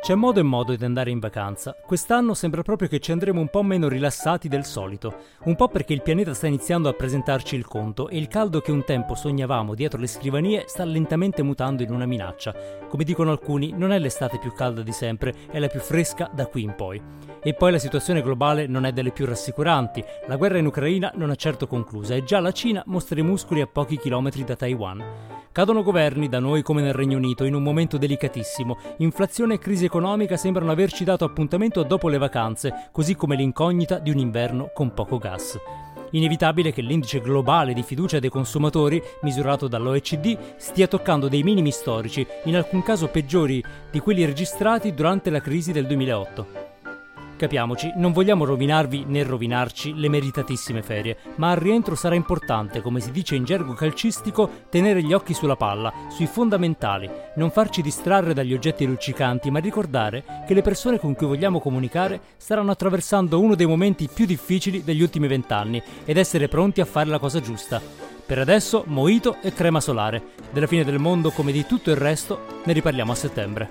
C'è modo e modo di andare in vacanza. Quest'anno sembra proprio che ci andremo un po' meno rilassati del solito, un po' perché il pianeta sta iniziando a presentarci il conto e il caldo che un tempo sognavamo dietro le scrivanie sta lentamente mutando in una minaccia. Come dicono alcuni, non è l'estate più calda di sempre, è la più fresca da qui in poi. E poi la situazione globale non è delle più rassicuranti, la guerra in Ucraina non è certo conclusa e già la Cina mostra i muscoli a pochi chilometri da Taiwan. Cadono governi, da noi come nel Regno Unito, in un momento delicatissimo. Inflazione e crisi economica sembrano averci dato appuntamento dopo le vacanze, così come l'incognita di un inverno con poco gas. Inevitabile che l'indice globale di fiducia dei consumatori, misurato dall'OECD, stia toccando dei minimi storici, in alcun caso peggiori di quelli registrati durante la crisi del 2008. Capiamoci, non vogliamo rovinarvi né rovinarci le meritatissime ferie, ma al rientro sarà importante, come si dice in gergo calcistico, tenere gli occhi sulla palla, sui fondamentali, non farci distrarre dagli oggetti luccicanti, ma ricordare che le persone con cui vogliamo comunicare staranno attraversando uno dei momenti più difficili degli ultimi vent'anni ed essere pronti a fare la cosa giusta. Per adesso, moito e crema solare. Della fine del mondo, come di tutto il resto, ne riparliamo a settembre.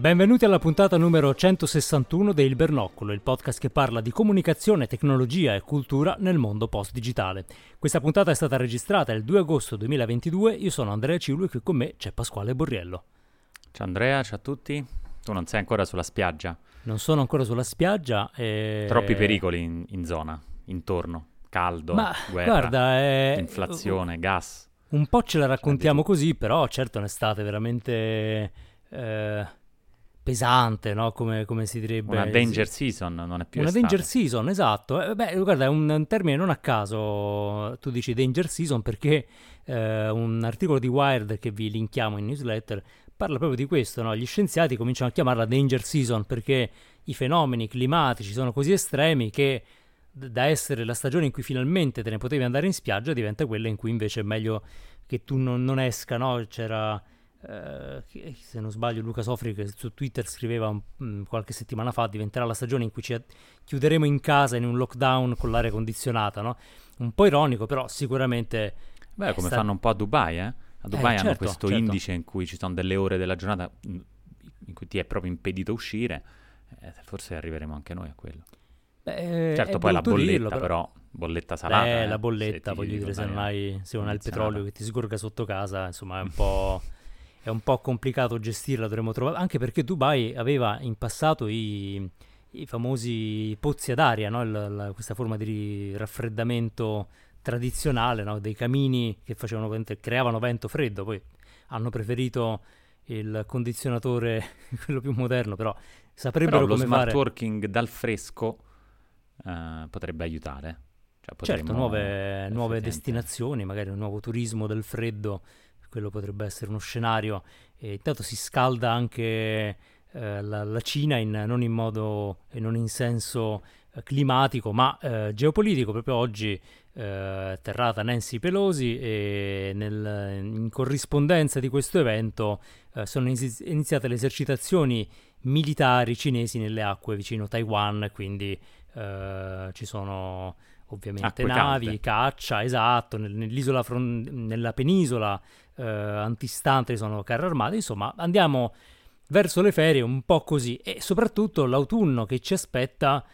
Benvenuti alla puntata numero 161 del Bernoccolo, il podcast che parla di comunicazione, tecnologia e cultura nel mondo post-digitale. Questa puntata è stata registrata il 2 agosto 2022, io sono Andrea Ciulu e qui con me c'è Pasquale Borriello. Ciao Andrea, ciao a tutti. Tu non sei ancora sulla spiaggia? Non sono ancora sulla spiaggia e... Troppi pericoli in, in zona, intorno. Caldo, Ma guerra, guarda, è... inflazione, gas. Un po' ce la raccontiamo così, però certo è un'estate veramente eh, pesante, no? Come, come si direbbe. Una danger season, non è più Una estate. danger season, esatto. Eh, beh, guarda, è un, un termine non a caso. Tu dici danger season perché eh, un articolo di Wired che vi linkiamo in newsletter parla proprio di questo, no? Gli scienziati cominciano a chiamarla danger season perché i fenomeni climatici sono così estremi che da essere la stagione in cui finalmente te ne potevi andare in spiaggia diventa quella in cui invece è meglio che tu non, non esca, no? C'era eh, chi- se non sbaglio Luca Sofri che su Twitter scriveva un- mm, qualche settimana fa diventerà la stagione in cui ci chiuderemo in casa in un lockdown con l'aria condizionata, no? Un po' ironico, però sicuramente Beh, come sta- fanno un po' a Dubai, eh? A Dubai hanno certo, questo certo. indice in cui ci sono delle ore della giornata mh, in cui ti è proprio impedito uscire. Eh, forse arriveremo anche noi a quello. Beh, Certo, poi la bolletta, dirlo, però, bolletta salata. Eh, eh, la bolletta, voglio dire, se non hai, se non hai il petrolio che ti sgorga sotto casa, insomma, è un po', è un po' complicato gestirla, dovremmo trovare, anche perché Dubai aveva in passato i, i famosi pozzi ad aria, no? Il- la- questa forma di raffreddamento tradizionale, no? Dei camini che facevano, vento- creavano vento freddo, poi hanno preferito il condizionatore, quello più moderno, però saprebbero Però lo come smart fare... working dal fresco eh, potrebbe aiutare. Cioè, Certo, nuove, nuove destinazioni, magari un nuovo turismo del freddo, quello potrebbe essere uno scenario. E intanto si scalda anche eh, la, la Cina, in- non in modo e non in senso eh, climatico, ma eh, geopolitico. Proprio oggi eh, terrata Nancy Pelosi e nel- in corrispondenza di questo evento eh, sono inizi- iniziate le esercitazioni militari cinesi nelle acque vicino Taiwan, quindi eh, ci sono ovviamente Acque navi, calde. caccia, esatto, nel- nell'isola fron- nella penisola eh, antistante sono carri armati, insomma andiamo verso le ferie un po' così e soprattutto l'autunno che ci aspetta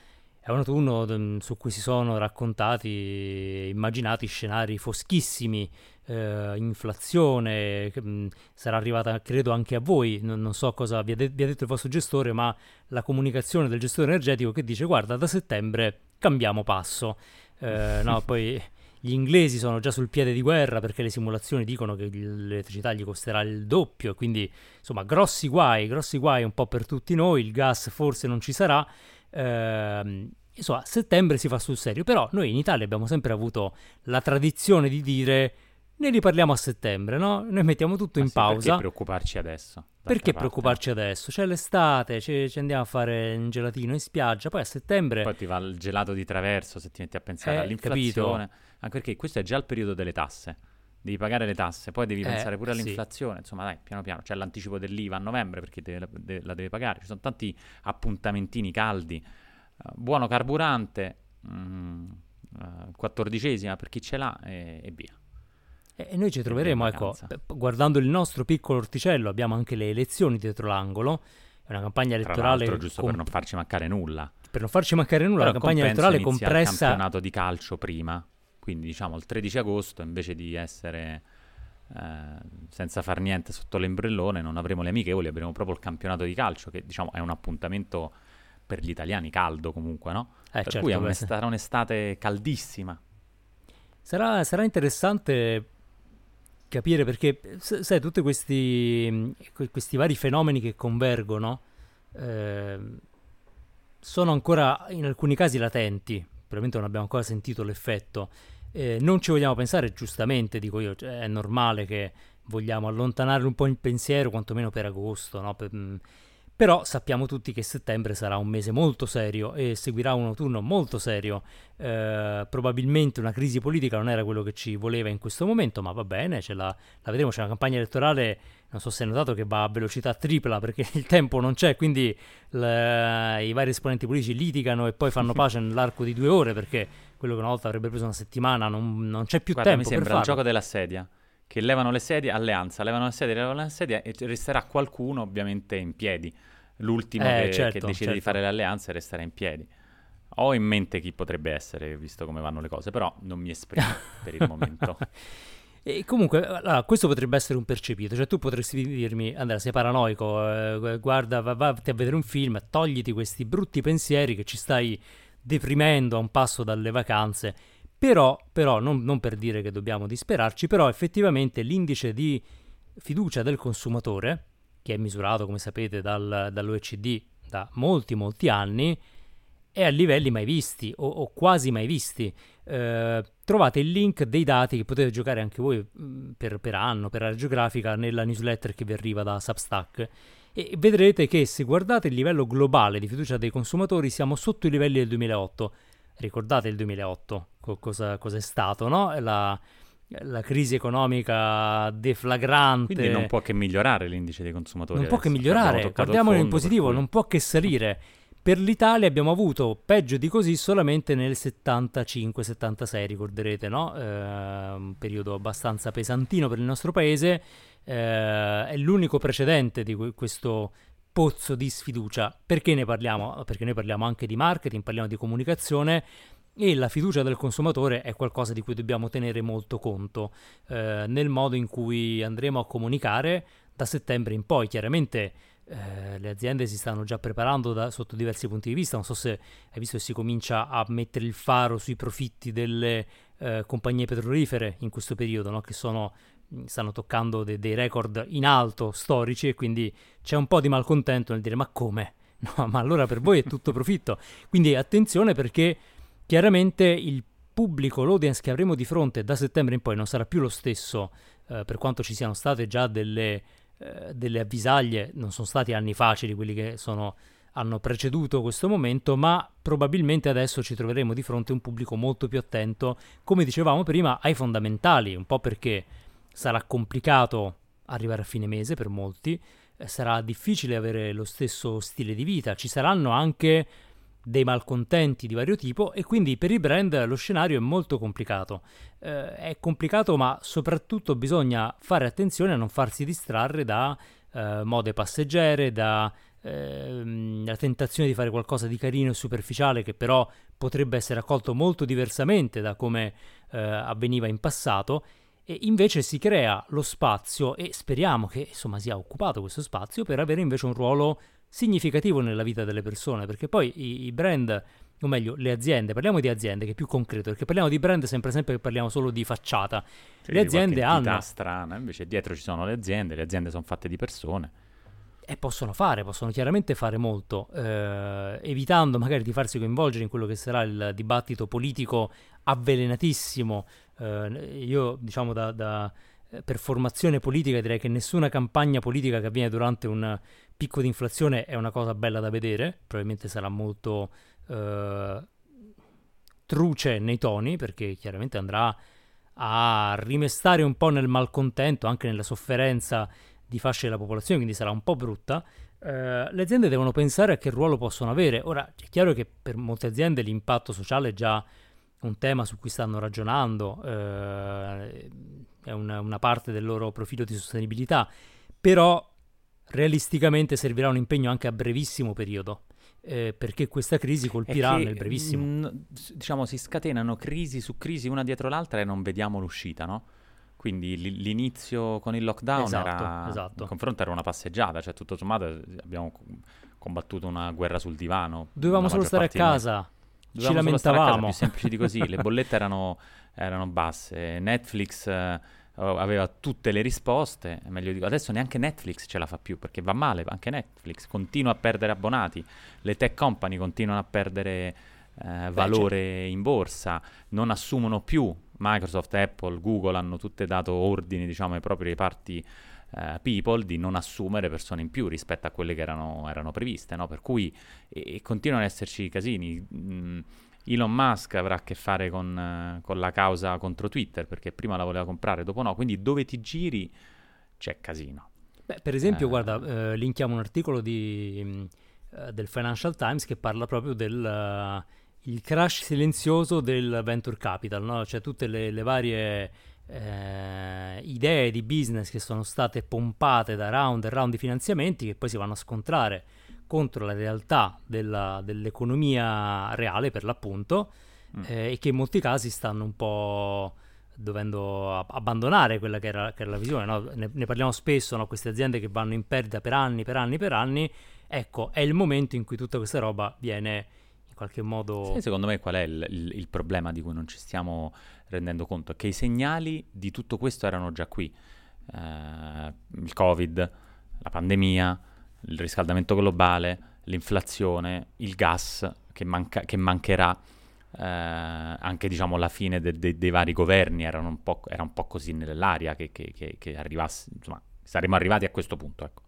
è un autunno mm, su cui si sono raccontati e immaginati scenari foschissimi, eh, inflazione, che, mm, sarà arrivata credo anche a voi, non, non so cosa vi ha, de- vi ha detto il vostro gestore, ma la comunicazione del gestore energetico che dice guarda da settembre cambiamo passo. Eh, no, poi gli inglesi sono già sul piede di guerra perché le simulazioni dicono che l'elettricità gli costerà il doppio, quindi insomma grossi guai, grossi guai un po' per tutti noi, il gas forse non ci sarà. Ehm, insomma, a settembre si fa sul serio, però noi in Italia abbiamo sempre avuto la tradizione di dire ne riparliamo a settembre, no? Noi mettiamo tutto Ma in sì, pausa. Perché preoccuparci adesso? Perché parte, preoccuparci adesso? C'è l'estate, ci, ci andiamo a fare un gelatino in spiaggia, poi a settembre... Poi ti va il gelato di traverso se ti metti a pensare Eh, all'inflazione. capito. Anche perché questo è già il periodo delle tasse. Devi pagare le tasse, poi devi Eh, pensare pure sì. all'inflazione. Insomma, dai, piano piano. C'è l'anticipo dell'IVA a novembre perché deve- de- la deve pagare. Ci sono tanti appuntamentini caldi. Eh, buono carburante, mm, eh, quattordicesima per chi ce l'ha e, e via. E noi ci troveremo, ecco, guardando il nostro piccolo orticello, abbiamo anche le elezioni dietro l'angolo, è una campagna elettorale giusto com- per non farci mancare nulla. per non farci mancare nulla, Però la campagna elettorale inizia il compressa... campionato di calcio prima, quindi diciamo il 13 agosto invece di essere eh, senza far niente sotto l'ombrellone non avremo le amichevoli, avremo proprio il campionato di calcio che diciamo è un appuntamento per gli italiani caldo comunque, no? Eh, per certo, cui un'est- sarà un'estate caldissima. Sarà, sarà interessante capire perché, sai, tutti questi, questi vari fenomeni che convergono ehm, sono ancora in alcuni casi latenti, probabilmente non abbiamo ancora sentito l'effetto. Eh, non ci vogliamo pensare, giustamente, dico io, cioè, è normale che vogliamo allontanare un po' il pensiero, quantomeno per agosto, no? Per- mh, però sappiamo tutti che settembre sarà un mese molto serio e seguirà un autunno molto serio. Eh, probabilmente una crisi politica non era quello che ci voleva in questo momento, ma va bene, ce la, la vedremo. C'è una campagna elettorale, non so se hai notato, che va a velocità tripla perché il tempo non c'è, quindi le- i vari esponenti politici litigano e poi fanno pace nell'arco di due ore perché quello che una volta avrebbe preso una settimana non, non c'è più Guarda, tempo mi sembra per il gioco della sedia. Che levano le sedie, alleanza, levano le sedie, levano le sedie e resterà qualcuno ovviamente in piedi. L'ultimo Eh, che, certo, che decide certo. di fare le alleanze resterà in piedi. Ho in mente chi potrebbe essere, visto come vanno le cose, però non mi esprimo per il momento. E comunque, allora, questo potrebbe essere un percepito, cioè tu potresti dirmi, Andrea, sei paranoico, eh, guarda, va, vatti a vedere un film, togliti questi brutti pensieri che ci stai deprimendo a un passo dalle vacanze. Però, però non, non per dire che dobbiamo disperarci, però effettivamente l'indice di fiducia del consumatore, che è misurato, come sapete, dal- dall'OECD da molti, molti anni, è a livelli mai visti o, o quasi mai visti. Eh, trovate il link dei dati che potete giocare anche voi mh, per, per anno, per area geografica, nella newsletter che vi arriva da Substack. E vedrete che se guardate il livello globale di fiducia dei consumatori siamo sotto i livelli del 2008. Ricordate il 2008, co- cosa, cosa è stato, no? La, la crisi economica deflagrante. Quindi non può che migliorare l'indice dei consumatori. Non può che adesso. migliorare, guardiamolo in positivo, non può che salire. Per l'Italia abbiamo avuto peggio di così solamente nel 75-76, ricorderete, no? Eh, un periodo abbastanza pesantino per il nostro paese. Eh, è l'unico precedente di que- questo pozzo di sfiducia. Perché ne parliamo? Perché noi parliamo anche di marketing, parliamo di comunicazione e la fiducia del consumatore è qualcosa di cui dobbiamo tenere molto conto eh, nel modo in cui andremo a comunicare da settembre in poi. Chiaramente eh, le aziende si stanno già preparando da- sotto diversi punti di vista. Non so se hai visto che si comincia a mettere il faro sui profitti delle eh, compagnie petrolifere in questo periodo, no? che sono, stanno toccando de- dei record in alto storici e quindi c'è un po' di malcontento nel dire ma come? No, ma allora per voi è tutto profitto. Quindi attenzione perché chiaramente il pubblico, l'audience che avremo di fronte da settembre in poi non sarà più lo stesso eh, per quanto ci siano state già delle, eh, delle avvisaglie, non sono stati anni facili quelli che sono, hanno preceduto questo momento, ma probabilmente adesso ci troveremo di fronte a un pubblico molto più attento, come dicevamo prima, ai fondamentali, un po' perché sarà complicato arrivare a fine mese per molti, eh, sarà difficile avere lo stesso stile di vita, ci saranno anche dei malcontenti di vario tipo e quindi per i brand lo scenario è molto complicato. Eh, è complicato ma soprattutto bisogna fare attenzione a non farsi distrarre da eh, mode passeggere, da ehm, la tentazione di fare qualcosa di carino e superficiale che però potrebbe essere accolto molto diversamente da come eh, avveniva in passato e invece si crea lo spazio e speriamo che insomma sia occupato questo spazio per avere invece un ruolo significativo nella vita delle persone perché poi i, i brand o meglio le aziende parliamo di aziende che è più concreto perché parliamo di brand sempre sempre che parliamo solo di facciata Sì, le aziende hanno strana, invece dietro ci sono le aziende, le aziende sono fatte di persone. E possono fare, possono chiaramente fare molto, eh, evitando magari di farsi coinvolgere in quello che sarà il dibattito politico avvelenatissimo. Eh, io, diciamo, da, da, eh, per formazione politica direi che nessuna campagna politica che avviene durante un picco di inflazione è una cosa bella da vedere, probabilmente sarà molto eh, truce nei toni, perché chiaramente andrà a rimestare un po' nel malcontento, anche nella sofferenza di fasce della popolazione, quindi sarà un po' brutta. Eh, le aziende devono pensare a che ruolo possono avere. Ora, è chiaro che per molte aziende l'impatto sociale già un tema su cui stanno ragionando, eh, è una, una parte del loro profilo di sostenibilità, però realisticamente servirà un impegno anche a brevissimo periodo. Eh, perché questa crisi colpirà che, nel brevissimo. Mh, diciamo, si scatenano crisi su crisi una dietro l'altra e non vediamo l'uscita, no? Quindi l- l'inizio con il lockdown esatto, era, esatto. in confronto era una passeggiata, cioè tutto sommato abbiamo combattuto una guerra sul divano. Dovevamo solo stare a casa, ci lamentavamo. Più semplice di così, le bollette erano, erano basse, Netflix eh, aveva tutte le risposte, meglio dico, adesso neanche Netflix ce la fa più perché va male, anche Netflix continua a perdere abbonati, le tech company continuano a perdere eh, valore Beh, in borsa, non assumono più. Microsoft, Apple, Google hanno tutte dato ordini diciamo, ai propri reparti uh, people di non assumere persone in più rispetto a quelle che erano, erano previste, no? per cui e, e continuano ad esserci casini. Mm, Elon Musk avrà a che fare con, uh, con, la causa contro Twitter perché prima la voleva comprare, dopo no, quindi dove ti giri c'è casino. Beh, per esempio, eh, guarda, eh, linkiamo un articolo di, uh, del Financial Times che parla proprio del il crash silenzioso del venture capital, no? cioè tutte le, le varie eh, idee di business che sono state pompate da round e round di finanziamenti che poi si vanno a scontrare contro la realtà della, dell'economia reale per l'appunto mm. eh, e che in molti casi stanno un po' dovendo abbandonare quella che era, che era la visione. No? Ne, ne, parliamo spesso, no? queste aziende che vanno in perdita per anni, per anni, per anni. Ecco, è il momento in cui tutta questa roba viene qualche modo... Sì, secondo me qual è il, il, il, problema di cui non ci stiamo rendendo conto? Che i segnali di tutto questo erano già qui. Eh, il Covid, la pandemia, il riscaldamento globale, l'inflazione, il gas che, manca, che mancherà, eh, anche diciamo la fine de, de, dei vari governi era un po', era un po così nell'aria che, che, che, arrivasse, insomma, saremmo arrivati a questo punto, ecco.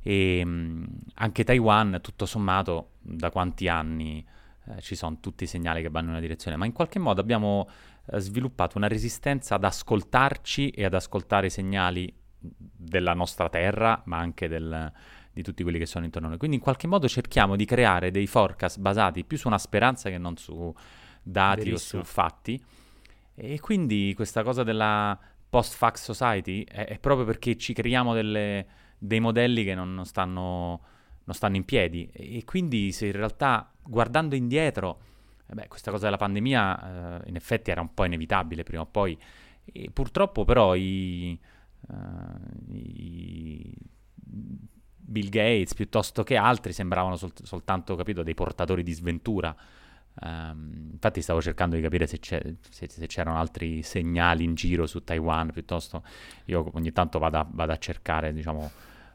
E mh, anche Taiwan, tutto sommato, da quanti anni eh, ci sono tutti i segnali che vanno in una direzione, ma in qualche modo abbiamo eh, sviluppato una resistenza ad ascoltarci e ad ascoltare i segnali della nostra terra, ma anche del, di tutti quelli che sono intorno a noi. Quindi in qualche modo cerchiamo di creare dei forecast basati più su una speranza che non su dati Verissimo. o su fatti. E quindi questa cosa della post-fact society è, è proprio perché ci creiamo delle, dei modelli che non, non stanno non stanno in piedi. E quindi se in realtà guardando indietro, eh beh, questa cosa della pandemia eh, in effetti era un po' inevitabile prima o poi. E purtroppo però i, uh, i, Bill Gates piuttosto che altri sembravano sol- soltanto capito, dei portatori di sventura. Um, infatti stavo cercando di capire se, se, se, c'erano altri segnali in giro su Taiwan, piuttosto io ogni tanto vado a, vado a cercare, diciamo,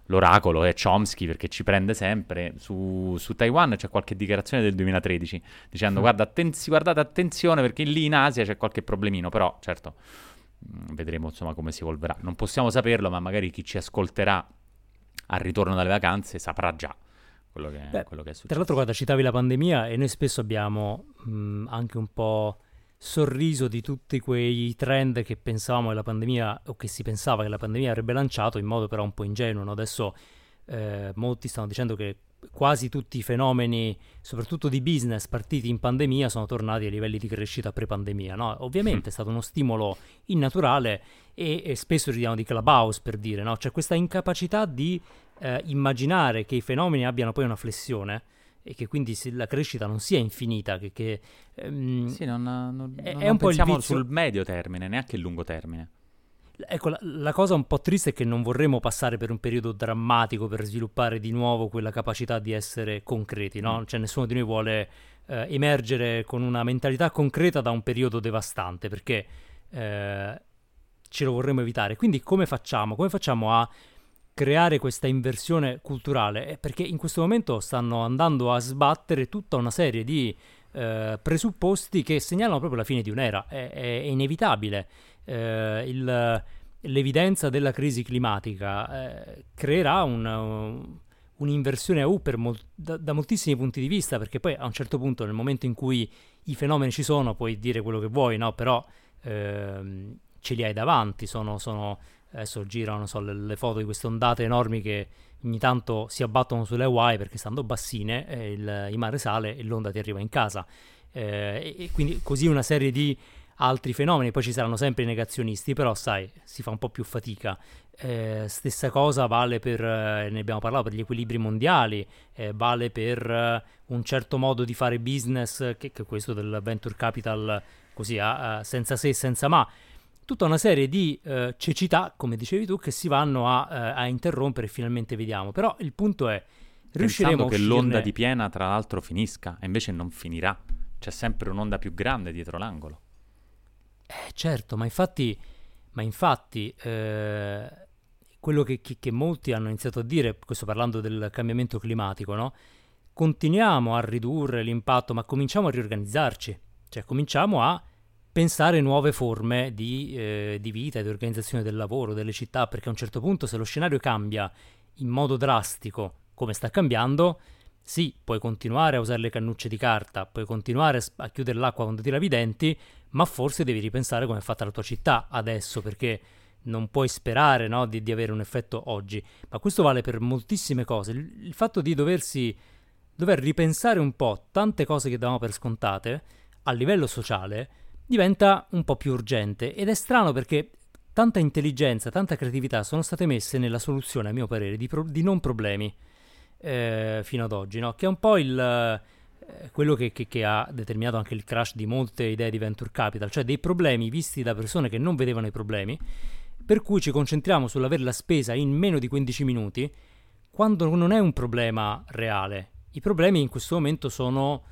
l'oracolo è Chomsky perché ci prende sempre. Su, su Taiwan c'è qualche dichiarazione del 2013 dicendo mm. guarda, attenzi- guardate attenzione perché lì in Asia c'è qualche problemino, però certo mm, vedremo insomma come si evolverà. Non possiamo saperlo, ma magari chi ci ascolterà al ritorno dalle vacanze saprà già. Quello che, Beh, quello che è successo. Tra l'altro, guarda, citavi la pandemia e noi spesso abbiamo mh, anche un po' sorriso di tutti quei trend che pensavamo che la pandemia, o che si pensava che la pandemia avrebbe lanciato in modo però un po' ingenuo. No? Adesso eh, molti stanno dicendo che quasi tutti i fenomeni, soprattutto di business, partiti in pandemia, sono tornati ai livelli di crescita pre-pandemia. No? Ovviamente è stato uno stimolo innaturale e, e spesso ridiamo di clubhouse per dire, no? c'è questa incapacità di eh, immaginare che i fenomeni abbiano poi una flessione e che quindi la crescita non sia infinita, che, che um, sì, non, non, è, non, è un po' il vizio... sul medio termine, neanche il lungo termine. Ecco, la, la, cosa un po' triste è che non vorremmo passare per un periodo drammatico per sviluppare di nuovo quella capacità di essere concreti, no? Mm. Cioè nessuno di noi vuole eh, emergere con una mentalità concreta da un periodo devastante, perché eh, ce lo vorremmo evitare. Quindi come facciamo? Come facciamo a creare questa inversione culturale? È perché in questo momento stanno andando a sbattere tutta una serie di eh, presupposti che segnalano proprio la fine di un'era. È, è, inevitabile. Eh, il, l'evidenza della crisi climatica eh, creerà un, un'inversione a U mol- da, da, moltissimi punti di vista, perché poi a un certo punto, nel momento in cui i fenomeni ci sono, puoi dire quello che vuoi, no? però ehm, ce li hai davanti, sono, sono adesso girano so, le, le, foto di queste ondate enormi che ogni tanto si abbattono sulle Hawaii perché stando bassine eh, il, il, mare sale e l'onda ti arriva in casa. Eh, e, e, quindi così una serie di altri fenomeni. Poi ci saranno sempre i negazionisti però sai si fa un po' più fatica. Eh, stessa cosa vale per eh, ne abbiamo parlato per gli equilibri mondiali eh, vale per eh, un certo modo di fare business che, che questo del venture capital così senza se e senza ma tutta una serie di eh, cecità, come dicevi tu, che si vanno a, eh, a, interrompere e finalmente vediamo. Però il punto è, riusciremo Pensando a che l'onda di piena, tra l'altro, finisca, e invece non finirà. C'è sempre un'onda più grande dietro l'angolo. Eh, certo, ma infatti, ma infatti eh, quello che, che, che, molti hanno iniziato a dire, questo parlando del cambiamento climatico, no? Continuiamo a ridurre l'impatto, ma cominciamo a riorganizzarci. Cioè, cominciamo a pensare nuove forme di, eh, di vita, di organizzazione del lavoro, delle città, perché a un certo punto se lo scenario cambia in modo drastico, come sta cambiando, sì, puoi continuare a usare le cannucce di carta, puoi continuare a chiudere l'acqua quando ti lavi i denti, ma forse devi ripensare come è fatta la tua città adesso, perché non puoi sperare no, di, di, avere un effetto oggi. Ma questo vale per moltissime cose. Il, il fatto di doversi dover ripensare un po' tante cose che davamo per scontate a livello sociale diventa un po' più urgente ed è strano perché tanta intelligenza, tanta creatività sono state messe nella soluzione, a mio parere, di, pro- di non problemi eh, fino ad oggi, no? che è un po' il, eh, quello che, che, che, ha determinato anche il crash di molte idee di venture capital, cioè dei problemi visti da persone che non vedevano i problemi, per cui ci concentriamo sull'avere la spesa in meno di 15 minuti, quando non è un problema reale. I problemi in questo momento sono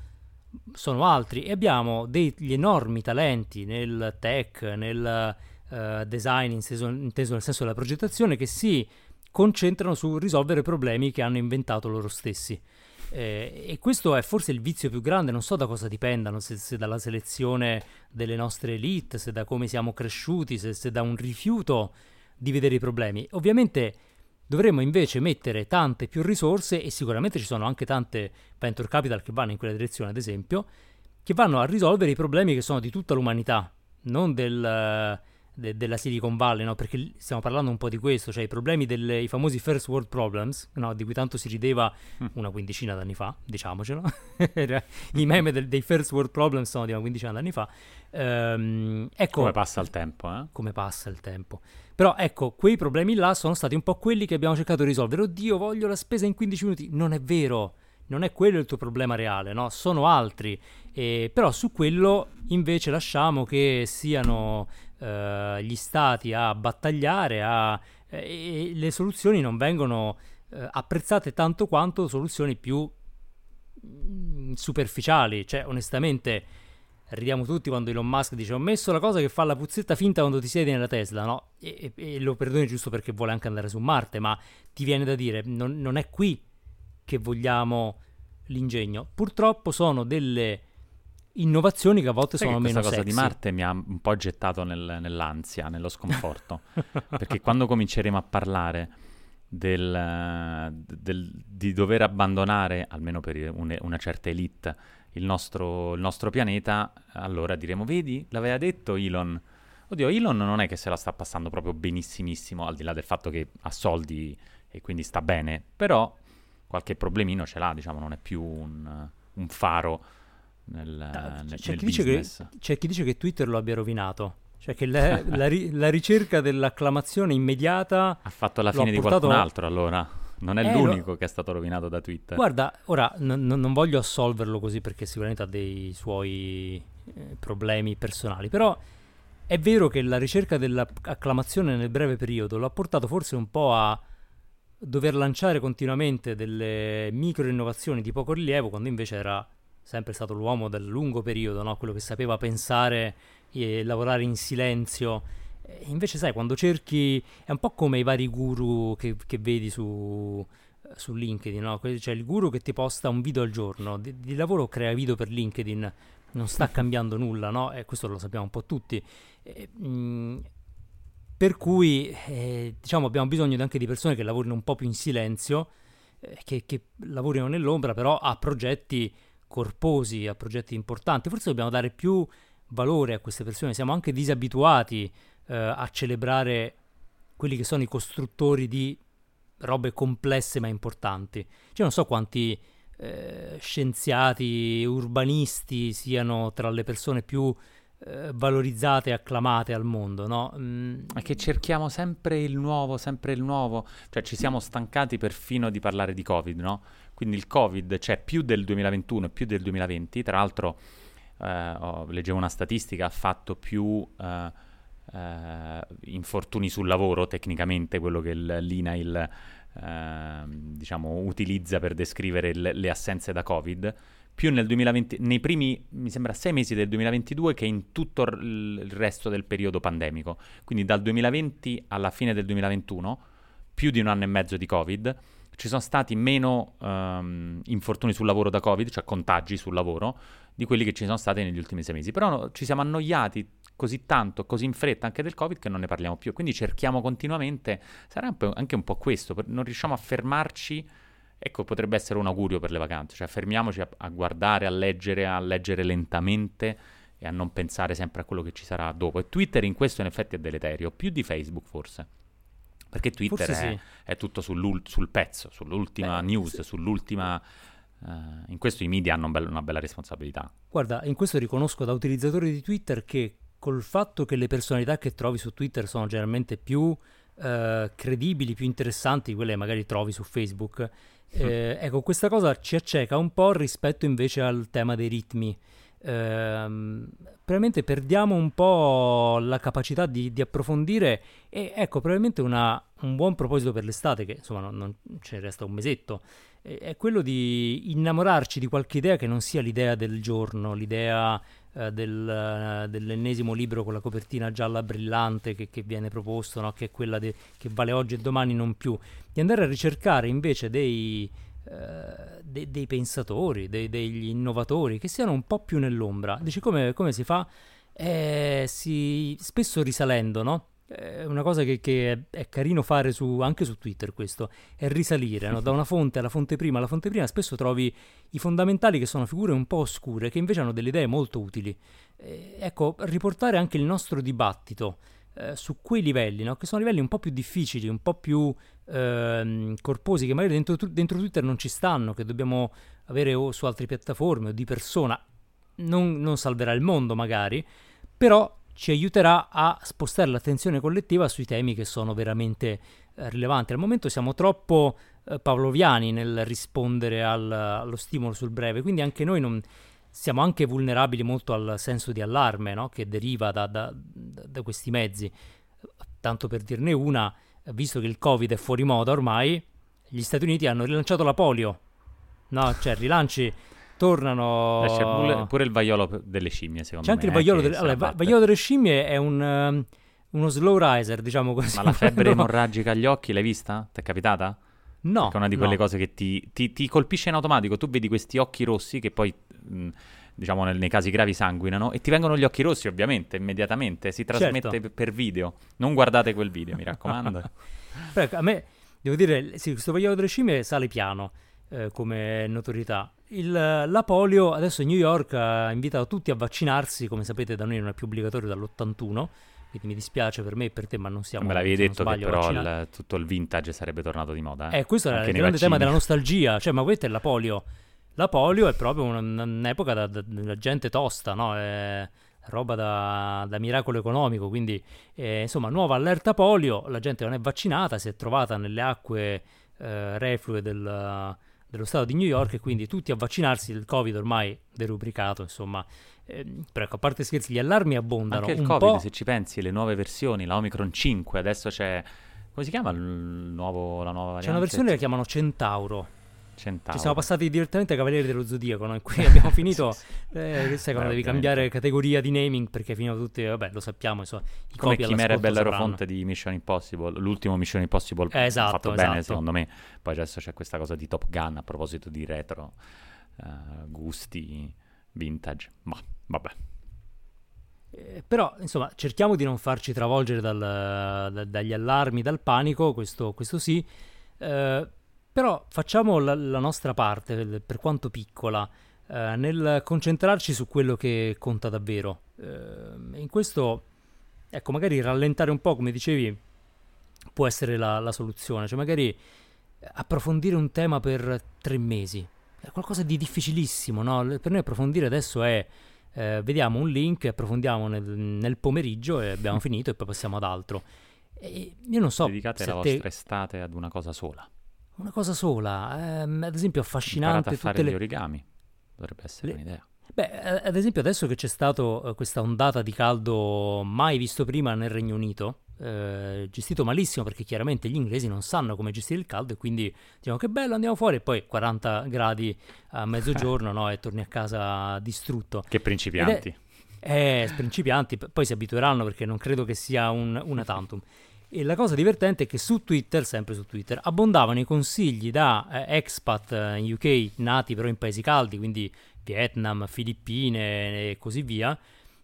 sono altri e abbiamo degli enormi talenti nel tech, nel uh, design inteso, inteso nel senso della progettazione che si concentrano su risolvere problemi che hanno inventato loro stessi. Eh, e questo è forse il vizio più grande, non so da cosa dipendano, se, se dalla selezione delle nostre elite, se da come siamo cresciuti, se, se da un rifiuto di vedere i problemi. Ovviamente Dovremmo invece mettere tante più risorse e sicuramente ci sono anche tante venture capital che vanno in quella direzione, ad esempio, che vanno a risolvere i problemi che sono di tutta l'umanità, non del, de, della Silicon Valley, no? perché stiamo parlando un po' di questo, cioè i problemi dei famosi first world problems, no? di cui tanto si rideva mm. una quindicina d'anni fa, diciamocelo, i meme del, dei first world problems sono di una quindicina d'anni fa. Ehm, ecco, come passa il tempo, eh? Come passa il tempo. Però ecco, quei problemi là sono stati un po' quelli che abbiamo cercato di risolvere. Oddio, voglio la spesa in 15 minuti. Non è vero, non è quello il tuo problema reale, no? Sono altri. Eh, però su quello invece lasciamo che siano eh, gli stati a battagliare a, eh, e le soluzioni non vengono eh, apprezzate tanto quanto soluzioni più mm, superficiali. Cioè, onestamente ridiamo tutti quando Elon Musk dice ho messo la cosa che fa la puzzetta finta quando ti siedi nella Tesla, no? E, e, e lo perdoni giusto perché vuole anche andare su Marte, ma ti viene da dire non, non è qui che vogliamo l'ingegno. Purtroppo sono delle innovazioni che a volte Sai sono meno sexy. Questa cosa di Marte mi ha un po' gettato nel, nell'ansia, nello sconforto, perché quando cominceremo a parlare del, del, di dover abbandonare, almeno per una certa elite, il nostro, il nostro pianeta, allora diremo, vedi, l'aveva detto Elon. Oddio, Elon non è che se la sta passando proprio benissimissimo, al di là del fatto che ha soldi e quindi sta bene, però qualche problemino ce l'ha, diciamo, non è più un, un faro nel, ah, nel, c'è, nel chi che, c'è, chi dice che Twitter lo abbia rovinato. Cioè che la, la, ri, la ricerca dell'acclamazione immediata ha fatto la fine di portato... qualcun altro allora. Non è eh, l'unico lo... che è stato rovinato da Twitter. Guarda, ora n- non voglio assolverlo così perché sicuramente ha dei suoi eh, problemi personali, però è vero che la ricerca dell'acclamazione nel breve periodo l'ha portato forse un po' a dover lanciare continuamente delle micro innovazioni di poco rilievo quando invece era sempre stato l'uomo del lungo periodo, no? quello che sapeva pensare e lavorare in silenzio invece, sai, quando cerchi, è un po' come i vari guru che, che vedi su, su LinkedIn, no? C'è il guru che ti posta un video al giorno, di, di lavoro crea video per LinkedIn, non sta cambiando nulla, no? E questo lo sappiamo un po' tutti. E, mh, mm, per cui, eh, diciamo, abbiamo bisogno anche di persone che lavorino un po' più in silenzio, eh, che, che, lavorino nell'ombra, però a progetti corposi, a progetti importanti. Forse dobbiamo dare più valore a queste persone. Siamo anche disabituati eh, a celebrare quelli che sono i costruttori di robe complesse ma importanti. Cioè, non so quanti eh, scienziati, urbanisti siano tra le persone più eh, valorizzate e acclamate al mondo, no? Mm. È che cerchiamo sempre il nuovo, sempre il nuovo, cioè ci siamo stancati perfino di parlare di Covid, no? Quindi il Covid c'è più del 2021 e più del 2020, tra l'altro eh, oh, leggevo una statistica, ha fatto più eh, eh, infortuni sul lavoro, tecnicamente quello che il, l'INAIL ehm, diciamo, utilizza per descrivere il, le assenze da Covid, più nel 2020, nei primi, mi sembra, sei mesi del 2022 che in tutto il resto del periodo pandemico. Quindi dal 2020 alla fine del 2021, più di un anno e mezzo di Covid, ci sono stati meno um, infortuni sul lavoro da Covid, cioè contagi sul lavoro, di quelli che ci sono stati negli ultimi sei mesi. Però no, ci siamo annoiati così tanto, così in fretta anche del Covid che non ne parliamo più. Quindi cerchiamo continuamente, sarà un anche un po' questo, non riusciamo a fermarci Ecco, potrebbe essere un augurio per le vacanze, cioè fermiamoci a, a, guardare, a leggere, a leggere lentamente e a non pensare sempre a quello che ci sarà dopo. E Twitter in questo in effetti è deleterio, più di Facebook forse. Perché Twitter è, sì. è, tutto sul pezzo, sull'ultima Beh, news, sì. sull'ultima... Uh, in questo i media hanno un bel, una bella responsabilità. Guarda, in questo riconosco da utilizzatore di Twitter che col fatto che le personalità che trovi su Twitter sono generalmente più uh, credibili, più interessanti di quelle che magari trovi su Facebook, eh, ecco, questa cosa ci acceca un po' rispetto invece al tema dei ritmi. Eh, probabilmente perdiamo un po' la capacità di, di approfondire e ecco, probabilmente una, un buon proposito per l'estate, che insomma non, non ce ne resta un mesetto, è quello di innamorarci di qualche idea che non sia l'idea del giorno, l'idea eh, del, uh, dell'ennesimo libro con la copertina gialla brillante che, che viene proposto, no? che è quella de- che vale oggi e domani non più, di andare a ricercare invece dei, uh, de- dei pensatori, de- degli innovatori che siano un po' più nell'ombra. Dici come, come si fa? Eh, si, spesso risalendo, no? È una cosa che, che è, carino fare su, anche su Twitter questo, è risalire no? da una fonte alla fonte prima alla fonte prima, spesso trovi i fondamentali che sono figure un po' oscure, che invece hanno delle idee molto utili. Eh, ecco, riportare anche il nostro dibattito eh, su quei livelli, no? che sono livelli un po' più difficili, un po' più eh, corposi, che magari dentro, dentro, Twitter non ci stanno, che dobbiamo avere o su altre piattaforme o di persona, non, non salverà il mondo magari, però ci aiuterà a spostare l'attenzione collettiva sui temi che sono veramente eh, rilevanti. Al momento siamo troppo eh, pavloviani nel rispondere al, allo stimolo sul breve, quindi anche noi non, siamo anche vulnerabili molto al senso di allarme no? che deriva da, da, da, questi mezzi. Tanto per dirne una, visto che il Covid è fuori moda ormai, gli Stati Uniti hanno rilanciato la polio. No, cioè rilanci tornano. C'è pure, pure, il vaiolo delle scimmie, secondo C'è me. C'è anche il vaiolo, delle... allora, va- vaiolo delle scimmie è un, um, uno slow riser, diciamo così. Ma la febbre emorragica agli occhi l'hai vista? Ti è capitata? No. Perché è una di quelle no. cose che ti, ti, ti, colpisce in automatico. Tu vedi questi occhi rossi che poi. Mh, diciamo nel, nei casi gravi sanguinano e ti vengono gli occhi rossi ovviamente immediatamente si trasmette certo. per video non guardate quel video mi raccomando Però, ecco, a me devo dire sì, questo vaiolo delle scimmie sale piano eh, come notorietà il, la polio, adesso New York ha invitato tutti a vaccinarsi, come sapete da noi non è più obbligatorio dall'81, quindi mi dispiace per me e per te, ma non siamo... Me l'avevi detto sbaglio, che però il, tutto il vintage sarebbe tornato di moda. Eh, eh questo era il grande vaccini. tema della nostalgia, cioè ma questa è la polio. La polio è proprio un'epoca da, da, da gente tosta, no? È roba da, da miracolo economico, quindi eh, insomma nuova allerta polio, la gente non è vaccinata, si è trovata nelle acque eh, reflue del dello Stato di New York e quindi tutti a vaccinarsi, il Covid ormai derubricato, insomma. Eh, però ecco, a parte scherzi, gli allarmi abbondano. Anche il Covid, se ci pensi, le nuove versioni, la Omicron 5, adesso c'è... Come si chiama nuovo, la nuova variante? C'è una versione che chiamano Centauro. Centauro. Ci siamo passati direttamente ai Cavalieri dello Zodiaco, no? in cui abbiamo finito. sì, sì. Eh, sai quando devi cambiare categoria di naming perché fino tutti, vabbè, lo sappiamo. Insomma, i Come Chimera e Bellerofonte di Mission Impossible, l'ultimo Mission Impossible eh, esatto, fatto esatto. bene, secondo me. Poi adesso c'è questa cosa di Top Gun a proposito di retro, uh, gusti, vintage. Ma vabbè. Eh, però, insomma, cerchiamo di non farci travolgere dal, da, dagli allarmi, dal panico, questo, questo sì. Eh, però facciamo la, la, nostra parte, per quanto piccola, eh, nel concentrarci su quello che conta davvero. Eh, in questo, ecco, magari rallentare un po', come dicevi, può essere la, la soluzione. Cioè, magari approfondire un tema per tre mesi. È qualcosa di difficilissimo, no? Per noi approfondire adesso è... Eh, vediamo un link, approfondiamo nel, nel, pomeriggio e abbiamo finito e poi passiamo ad altro. E io non so. Dedicate la vostra estate ad una cosa sola. Una cosa sola, ehm, ad esempio affascinante. Imparate a fare le... gli origami, dovrebbe essere le... un'idea. Beh, ad esempio adesso che c'è stata questa ondata di caldo mai visto prima nel Regno Unito, eh, gestito malissimo perché chiaramente gli inglesi non sanno come gestire il caldo e quindi diciamo che bello andiamo fuori e poi 40 gradi a mezzogiorno no, e torni a casa distrutto. Che principianti. È, eh, principianti, poi si abitueranno perché non credo che sia un, una tantum. E la cosa divertente è che su Twitter, sempre su Twitter, abbondavano i consigli da eh, expat eh, in UK nati però in paesi caldi, quindi Vietnam, Filippine e così via,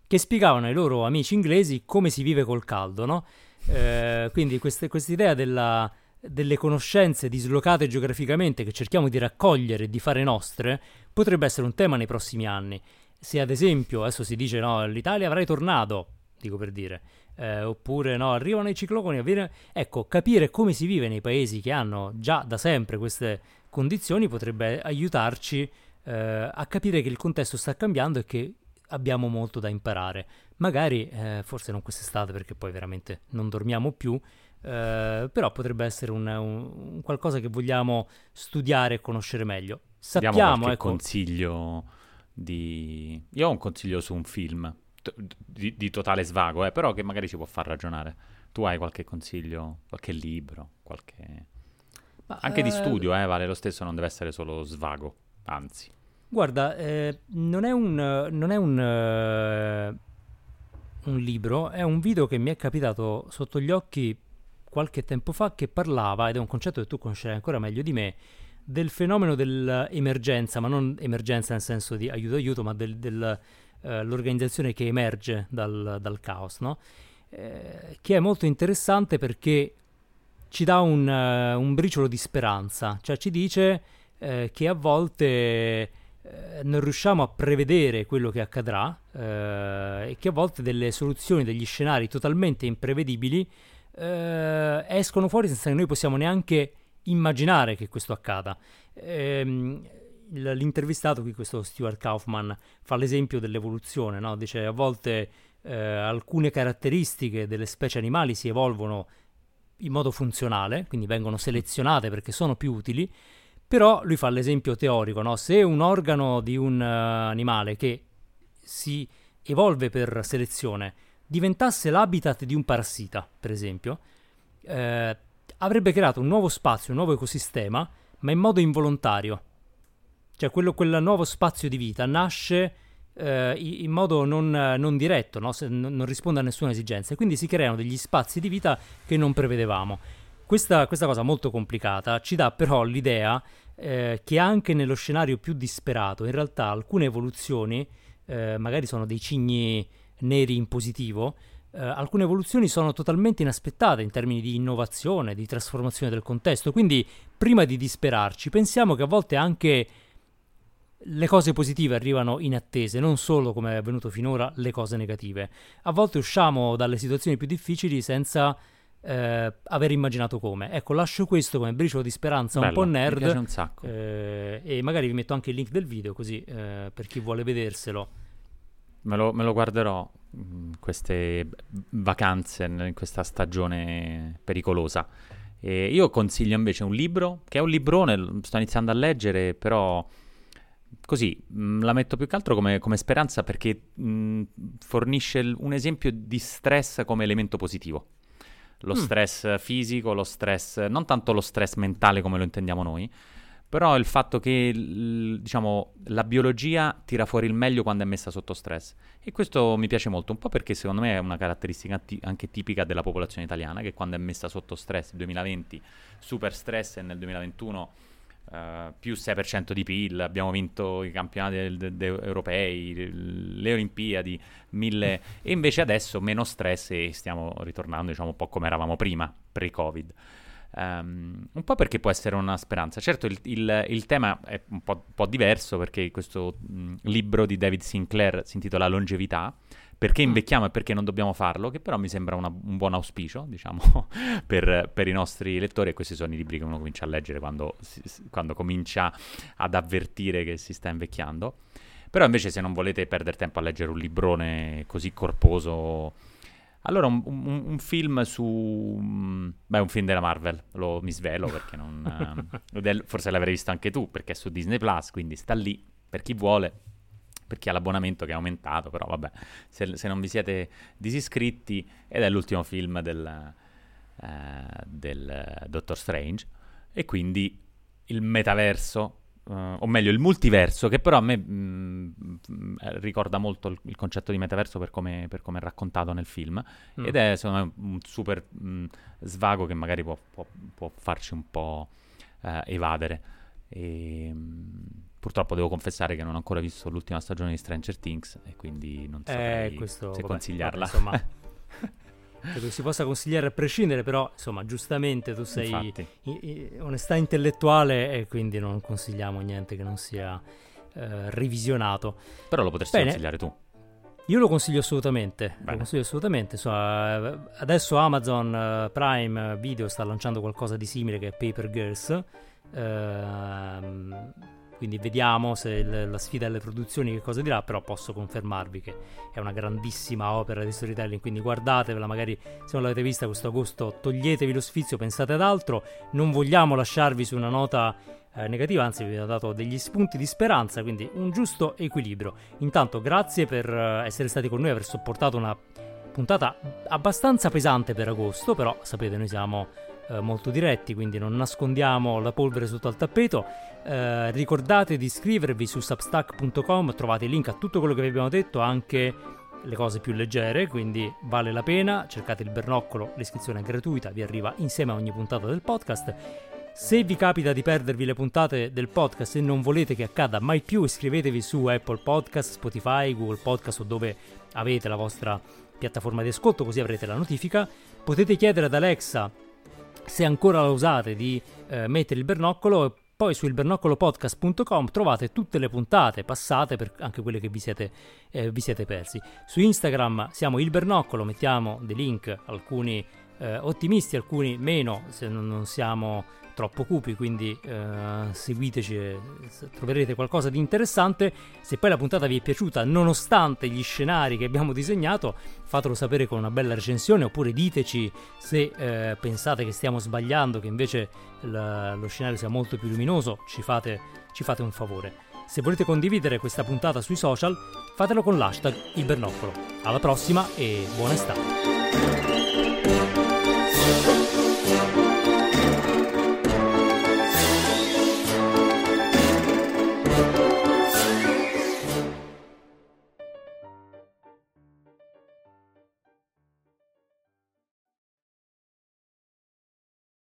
che spiegavano ai loro amici inglesi come si vive col caldo, no? Eh, quindi questa idea delle conoscenze dislocate geograficamente che cerchiamo di raccogliere e di fare nostre potrebbe essere un tema nei prossimi anni. Se ad esempio adesso si dice no, l'Italia avrà i tornado, dico per dire, eh, oppure no, arrivano i cicloni, avviene... ecco, capire come si vive nei paesi che hanno già da sempre queste condizioni potrebbe aiutarci eh, a capire che il contesto sta cambiando e che abbiamo molto da imparare. Magari, eh, forse non quest'estate perché poi veramente non dormiamo più, eh, però potrebbe essere un, un, un, qualcosa che vogliamo studiare e conoscere meglio. Sappiamo, Diamo qualche ecco, consiglio di... Io ho un consiglio su un film di, di, totale svago, eh, però che magari ci può far ragionare. Tu hai qualche consiglio, qualche libro, qualche... Ma, Anche eh... di studio, eh, vale lo stesso, non deve essere solo svago, anzi. Guarda, eh, non è un... Non è un, uh, un libro, è un video che mi è capitato sotto gli occhi qualche tempo fa che parlava, ed è un concetto che tu conoscerai ancora meglio di me, del fenomeno dell'emergenza, ma non emergenza nel senso di aiuto aiuto, ma del, del eh, l'organizzazione che emerge dal, dal caos, no? eh, che è molto interessante perché ci dà un, uh, un briciolo di speranza, cioè ci dice eh, che a volte eh, non riusciamo a prevedere quello che accadrà e che a volte delle soluzioni, degli scenari totalmente imprevedibili escono fuori senza che noi possiamo neanche immaginare che questo accada. Ehm, l'intervistato qui, questo Stuart Kaufman, fa l'esempio dell'evoluzione, no? dice a volte eh, alcune caratteristiche delle specie animali si evolvono in modo funzionale, quindi vengono selezionate perché sono più utili, però lui fa l'esempio teorico, no? se un organo di un uh, animale che si evolve per selezione diventasse l'habitat di un parassita, per esempio, eh, avrebbe creato un nuovo spazio, un nuovo ecosistema, ma in modo involontario. Cioè quello, quel nuovo spazio di vita nasce eh, in modo non, non diretto, no? non, non, risponde a nessuna esigenza e quindi si creano degli spazi di vita che non prevedevamo. Questa, questa cosa molto complicata ci dà però l'idea eh, che anche nello scenario più disperato in realtà alcune evoluzioni, eh, magari sono dei cigni neri in positivo, eh, alcune evoluzioni sono totalmente inaspettate in termini di innovazione, di trasformazione del contesto. Quindi, prima di disperarci, pensiamo che a volte anche le cose positive arrivano inattese, non solo come è avvenuto finora le cose negative. A volte usciamo dalle situazioni più difficili senza eh, aver immaginato come. Ecco, lascio questo come briciolo di speranza Bello, un po' nerd. Mi piace un sacco. Eh, e magari vi metto anche il link del video così eh, per chi vuole vederselo. Me lo, me lo guarderò mm, queste vacanze in questa stagione pericolosa. E io consiglio invece un libro, che è un librone, sto iniziando a leggere, però così mh, mm, la metto più che altro come, come speranza perché mh, mm, fornisce l- un esempio di stress come elemento positivo. Lo mm. stress fisico, lo stress, non tanto lo stress mentale come lo intendiamo noi, però il fatto che diciamo, la biologia tira fuori il meglio quando è messa sotto stress. E questo mi piace molto, un po' perché secondo me è una caratteristica t- anche tipica della popolazione italiana, che quando è messa sotto stress, nel 2020 super stress e nel 2021 eh, più 6% di PIL, abbiamo vinto i campionati del, de, de, europei, le Olimpiadi, mille... e invece adesso meno stress e stiamo ritornando diciamo un po' come eravamo prima, pre-Covid. Um, un po' perché può essere una speranza. Certo, il, il, il tema è un po', un po', diverso perché questo mh, libro di David Sinclair si intitola Longevità. Perché mm. invecchiamo e perché non dobbiamo farlo, che però mi sembra una, un buon auspicio, diciamo, per, per, i nostri lettori. E questi sono i libri che uno comincia a leggere quando, si, quando comincia ad avvertire che si sta invecchiando. Però invece se non volete perdere tempo a leggere un librone così corposo allora, un, un, un, film su... Beh, un film della Marvel, lo mi svelo perché non... eh, forse l'avrai visto anche tu, perché è su Disney+, Plus, quindi sta lì per chi vuole, per chi ha l'abbonamento che è aumentato, però vabbè, se, se non vi siete disiscritti, ed è l'ultimo film del, eh, del Doctor Strange, e quindi il metaverso Uh, o meglio il multiverso, che però a me mh, mh, ricorda molto il, il, concetto di metaverso per come, per come, è raccontato nel film, mm. ed è secondo me un super mh, svago che magari può, può, può farci un po' uh, evadere. E, purtroppo devo confessare che non ho ancora visto l'ultima stagione di Stranger Things e quindi non so eh, se vabbè, consigliarla. Vabbè, insomma, credo si possa consigliare a prescindere, però insomma, giustamente tu sei i, i, onestà intellettuale e quindi non consigliamo niente che non sia eh, revisionato. Però lo potresti Bene. consigliare tu. Io lo consiglio assolutamente, Bene. lo consiglio assolutamente. Insomma, adesso Amazon uh, Prime Video sta lanciando qualcosa di simile che è Paper Girls. Uh, quindi vediamo se il, la sfida delle produzioni che cosa dirà, però posso confermarvi che è una grandissima opera di storytelling, quindi guardatevela, magari se non l'avete vista questo agosto toglietevi lo sfizio, pensate ad altro, non vogliamo lasciarvi su una nota eh, negativa, anzi vi abbiamo dato degli spunti di speranza, quindi un giusto equilibrio. Intanto grazie per eh, essere stati con noi, aver sopportato una puntata abbastanza pesante per agosto, però sapete noi siamo eh, molto diretti, quindi non nascondiamo la polvere sotto al tappeto. Eh, ricordate di iscrivervi su substack.com, trovate il link a tutto quello che vi abbiamo detto, anche le cose più leggere, quindi vale la pena, cercate il bernoccolo, l'iscrizione è gratuita, vi arriva insieme a ogni puntata del podcast. Se vi capita di perdervi le puntate del podcast e non volete che accada mai più, iscrivetevi su Apple Podcast, Spotify, Google Podcast o dove avete la vostra piattaforma di ascolto, così avrete la notifica. Potete chiedere ad Alexa se ancora la usate, di eh, mettere il bernoccolo. Poi su ilbernoccolopodcast.com trovate tutte le puntate passate, per anche quelle che vi siete, eh, vi siete persi. Su Instagram siamo il bernoccolo, mettiamo dei link, alcuni eh, ottimisti, alcuni meno, se non, siamo troppo cupi, quindi eh, seguiteci troverete qualcosa di interessante. Se poi la puntata vi è piaciuta, nonostante gli scenari che abbiamo disegnato, fatelo sapere con una bella recensione oppure diteci se eh, pensate che stiamo sbagliando, che invece l- lo scenario sia molto più luminoso, ci fate, ci fate un favore. Se volete condividere questa puntata sui social, fatelo con l'hashtag il bernoccolo. Alla prossima e buona estate!